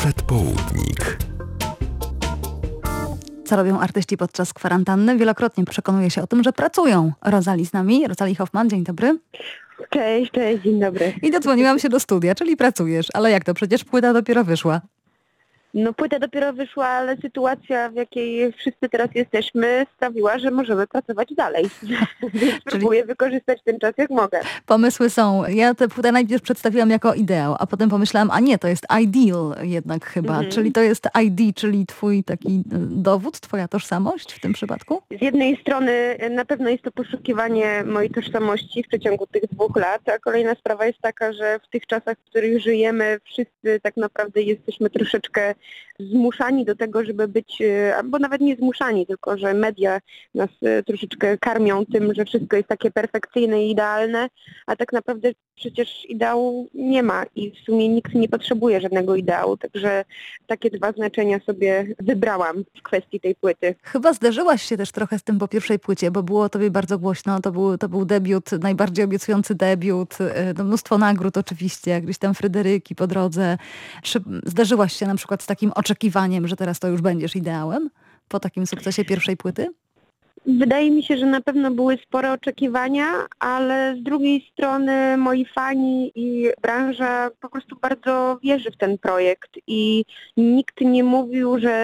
Przedpołudnik. Co robią artyści podczas kwarantanny? Wielokrotnie przekonuje się o tym, że pracują. Rozali z nami. Rozali Hoffman, dzień dobry. Cześć, cześć, dzień dobry. I dodzwoniłam się do studia, czyli pracujesz. Ale jak to? Przecież płyta dopiero wyszła. No płyta dopiero wyszła, ale sytuacja, w jakiej wszyscy teraz jesteśmy, sprawiła, że możemy pracować dalej. Więc próbuję wykorzystać ten czas jak mogę. Pomysły są. Ja tę płytę najpierw przedstawiłam jako ideał, a potem pomyślałam, a nie, to jest ideal jednak chyba. Mhm. Czyli to jest ID, czyli twój taki y, dowód, twoja tożsamość w tym przypadku? Z jednej strony e, na pewno jest to poszukiwanie mojej tożsamości w przeciągu tych dwóch lat, a kolejna sprawa jest taka, że w tych czasach, w których żyjemy, wszyscy tak naprawdę jesteśmy troszeczkę zmuszani do tego, żeby być, e, albo nawet nie zmuszani, tylko że media nas e, troszeczkę karmią tym, że wszystko jest takie perfekcyjne i idealne, a tak naprawdę przecież ideału nie ma i w sumie nikt nie potrzebuje żadnego ideału, także takie dwa znaczenia sobie wybrałam w kwestii tej płyty. Chyba zderzyłaś się też trochę z tym po pierwszej płycie, bo było tobie bardzo głośno. To był, to był debiut, najbardziej obiecujący debiut. y, No, mnóstwo nagród oczywiście, gdzieś tam Fryderyki po drodze. Czy zderzyłaś się na przykład z takim oczekiwaniem, że teraz to już będziesz ideałem po takim sukcesie pierwszej płyty? Wydaje mi się, że na pewno były spore oczekiwania, ale z drugiej strony moi fani i branża po prostu bardzo wierzy w ten projekt i nikt nie mówił, że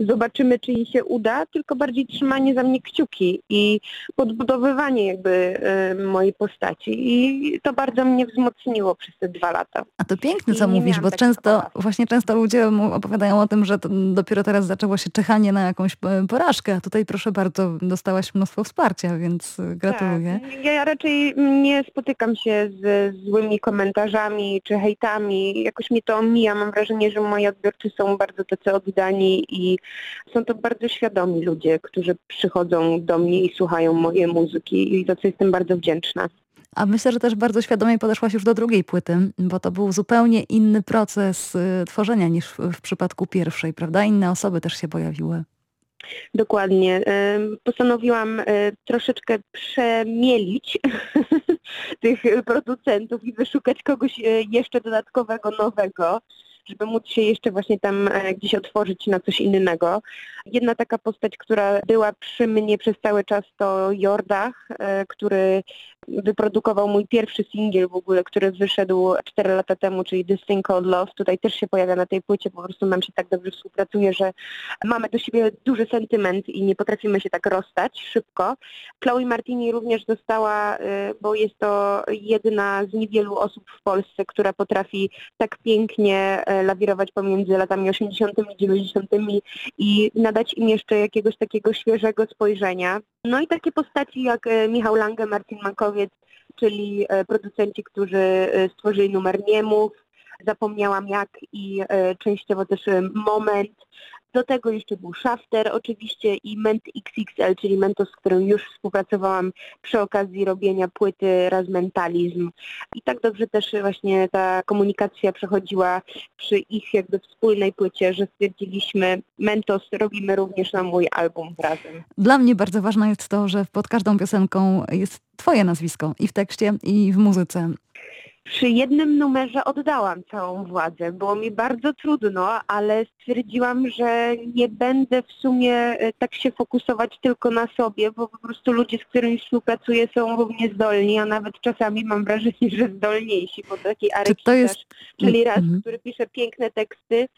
zobaczymy, czy jej się uda, tylko bardziej trzymanie za mnie kciuki i podbudowywanie jakby y, mojej postaci i to bardzo mnie wzmocniło przez te dwa lata. A to piękne, co I mówisz, bo często, właśnie często ludzie opowiadają o tym, że to dopiero teraz zaczęło się czechanie na jakąś e, porażkę, a tutaj proszę bardzo, dostałaś mnóstwo wsparcia, więc e, gratuluję. Tak. Ja raczej nie spotykam się z złymi komentarzami czy hejtami. Jakoś mnie to omija. Mam wrażenie, że moi odbiorcy są bardzo tacy oddani i są to bardzo świadomi ludzie, którzy przychodzą do mnie i słuchają mojej muzyki i za co jestem bardzo wdzięczna. A myślę, że też bardzo świadomie podeszłaś już do drugiej płyty, bo to był zupełnie inny proces y, tworzenia niż w, przypadku pierwszej, prawda? Inne osoby też się pojawiły. Dokładnie. Em, Postanowiłam e, troszeczkę przemielić tych producentów i wyszukać kogoś e, jeszcze dodatkowego, nowego, żeby móc się jeszcze właśnie tam e, gdzieś otworzyć na coś innego. Jedna taka postać, która była przy mnie przez cały czas to Jordach, e, który wyprodukował mój pierwszy singiel w ogóle, który wyszedł 4 lata temu, czyli This Thing Called Love. Tutaj też się pojawia na tej płycie, po prostu nam się tak dobrze współpracuje, że mamy do siebie duży sentyment i nie potrafimy się tak rozstać szybko. Chloe Martini również dostała, y, bo jest to jedna z niewielu osób w Polsce, która potrafi tak pięknie e, lawirować pomiędzy latami 80. i 90. i nadać im jeszcze jakiegoś takiego świeżego spojrzenia. No i takie postaci jak e, Michał Lange, Marcin Mankowiec, czyli e, producenci, którzy e, stworzyli numer Niemów, zapomniałam jak i częściowo też Moment. Do tego jeszcze był Shafter oczywiście i Ment XXL, czyli Mentos, z którym już współpracowałam przy okazji robienia płyty Raz Mentalizm. I tak dobrze też właśnie ta komunikacja przechodziła przy ich jakby wspólnej płycie, że stwierdziliśmy Mentos robimy również na mój album razem. Dla mnie bardzo ważne jest to, że pod każdą piosenką jest twoje nazwisko i w tekście, i w muzyce. Przy jednym numerze oddałam całą władzę. Było mi bardzo trudno, ale stwierdziłam, że nie będę w sumie e, tak się fokusować tylko na sobie, bo po prostu ludzie, z którymi współpracuję są równie zdolni, a nawet czasami mam wrażenie, że zdolniejsi, bo taki Arek jest- czyli raz, Mhm. który pisze piękne teksty,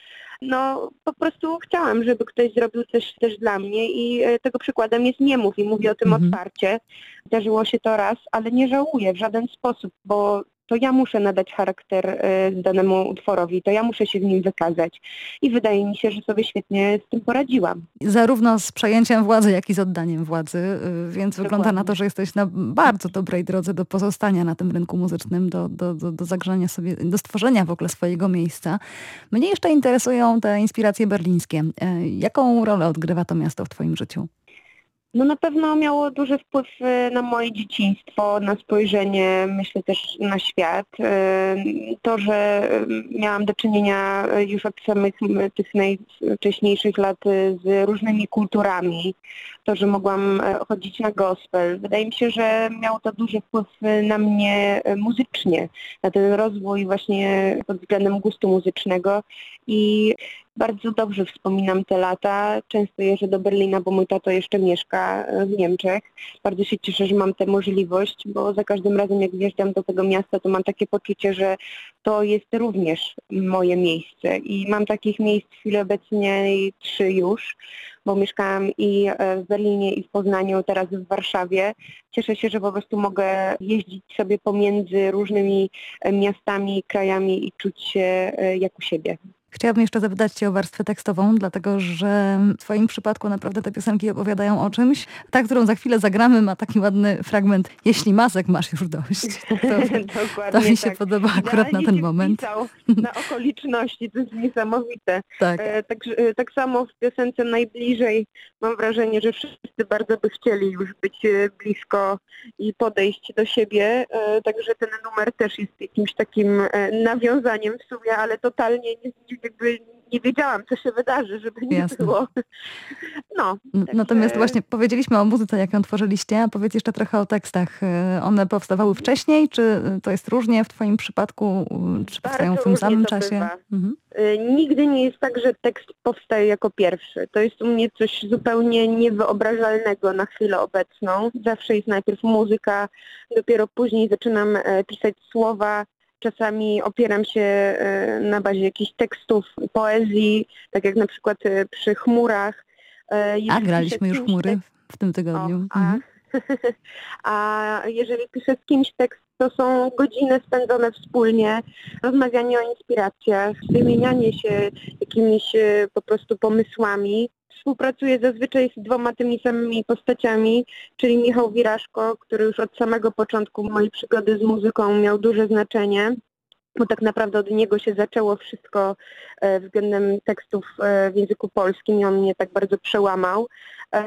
no po prostu chciałam, żeby ktoś zrobił coś też dla mnie i e, tego przykładem jest Niemów i mówię o tym Mhm. otwarcie. Zdarzyło się to raz, ale nie żałuję w żaden sposób, bo to ja muszę nadać charakter e, danemu utworowi, to ja muszę się w nim wykazać. I wydaje mi się, że sobie świetnie z tym poradziłam. Zarówno z przejęciem władzy, jak i z oddaniem władzy, y, więc wygląda na to, że jesteś na bardzo dobrej drodze do pozostania na tym rynku muzycznym, do, do, do, do zagrzania sobie, do stworzenia w ogóle swojego miejsca. Mnie jeszcze interesują te inspiracje berlińskie. Y, Jaką rolę odgrywa to miasto w twoim życiu? No na pewno miało duży wpływ e, na moje dzieciństwo, na spojrzenie, myślę też na świat. E, To, że e, miałam do czynienia już od samych tych najwcześniejszych lat z różnymi kulturami, to, że mogłam chodzić na gospel. Wydaje mi się, że miało to duży wpływ na mnie muzycznie, na ten rozwój właśnie pod względem gustu muzycznego i bardzo dobrze wspominam te lata. Często jeżdżę do Berlina, bo mój tato jeszcze mieszka e, w Niemczech. Bardzo się cieszę, że mam tę możliwość, bo za każdym razem jak wjeżdżam do tego miasta, to mam takie poczucie, że to jest również moje miejsce. I mam takich miejsc w chwili obecnej trzy już, bo mieszkałam i e, w Berlinie, i w Poznaniu, teraz w Warszawie. Cieszę się, że po prostu mogę jeździć sobie pomiędzy różnymi e, miastami, krajami i czuć się jak u siebie. Chciałabym jeszcze zapytać Cię o warstwę tekstową, dlatego że w Twoim przypadku naprawdę te piosenki opowiadają o czymś. Ta, którą za chwilę zagramy, ma taki ładny fragment Jeśli masek masz już dość. To, to mi się tak. podoba akurat na ten moment. na okoliczności, to jest niesamowite. Tak. E, tak, e, tak samo w piosence Najbliżej mam wrażenie, że wszyscy bardzo by chcieli już być e, blisko i podejść do siebie, e, także ten numer też jest jakimś takim e, nawiązaniem w sumie, ale totalnie nie, nie, jakby nie wiedziałam, co się wydarzy, żeby nie Jasne. było. No, także- Natomiast właśnie powiedzieliśmy o muzyce, jak ją tworzyliście, a powiedz jeszcze trochę o tekstach. Y, One powstawały wcześniej, czy to jest różnie w Twoim przypadku, y, czy powstają w Bardzo tym samym czasie? Mhm. Y, Nigdy nie jest tak, że tekst powstaje jako pierwszy. To jest u mnie coś zupełnie niewyobrażalnego na chwilę obecną. Zawsze jest najpierw muzyka, dopiero później zaczynam e, pisać słowa. Czasami opieram się e, na bazie jakichś tekstów, poezji, tak jak na przykład e, przy chmurach. E, A graliśmy już chmury tekst- w tym tygodniu. o, a, Mhm. a jeżeli piszę z kimś tekst, to są godziny spędzone wspólnie, rozmawianie o inspiracjach, wymienianie się jakimiś po prostu pomysłami. Współpracuję zazwyczaj z dwoma tymi samymi postaciami, czyli Michał Wiraszko, który już od samego początku mojej przygody z muzyką miał duże znaczenie bo tak naprawdę od niego się zaczęło wszystko e, względem tekstów e, w języku polskim i on mnie tak bardzo przełamał. E,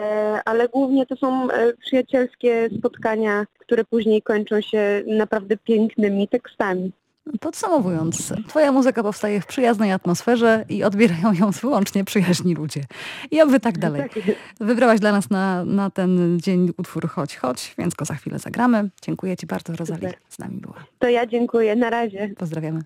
Ale głównie to są przyjacielskie spotkania, które później kończą się naprawdę pięknymi tekstami. Podsumowując, Twoja muzyka powstaje w przyjaznej atmosferze i odbierają ją wyłącznie przyjaźni ludzie. I oby tak dalej. Tak. Wybrałaś dla nas na, na ten dzień utwór Chodź, chodź, więc go za chwilę zagramy. Dziękuję Ci bardzo, Rosalie. Z nami była. To ja dziękuję. Na razie. Pozdrawiamy.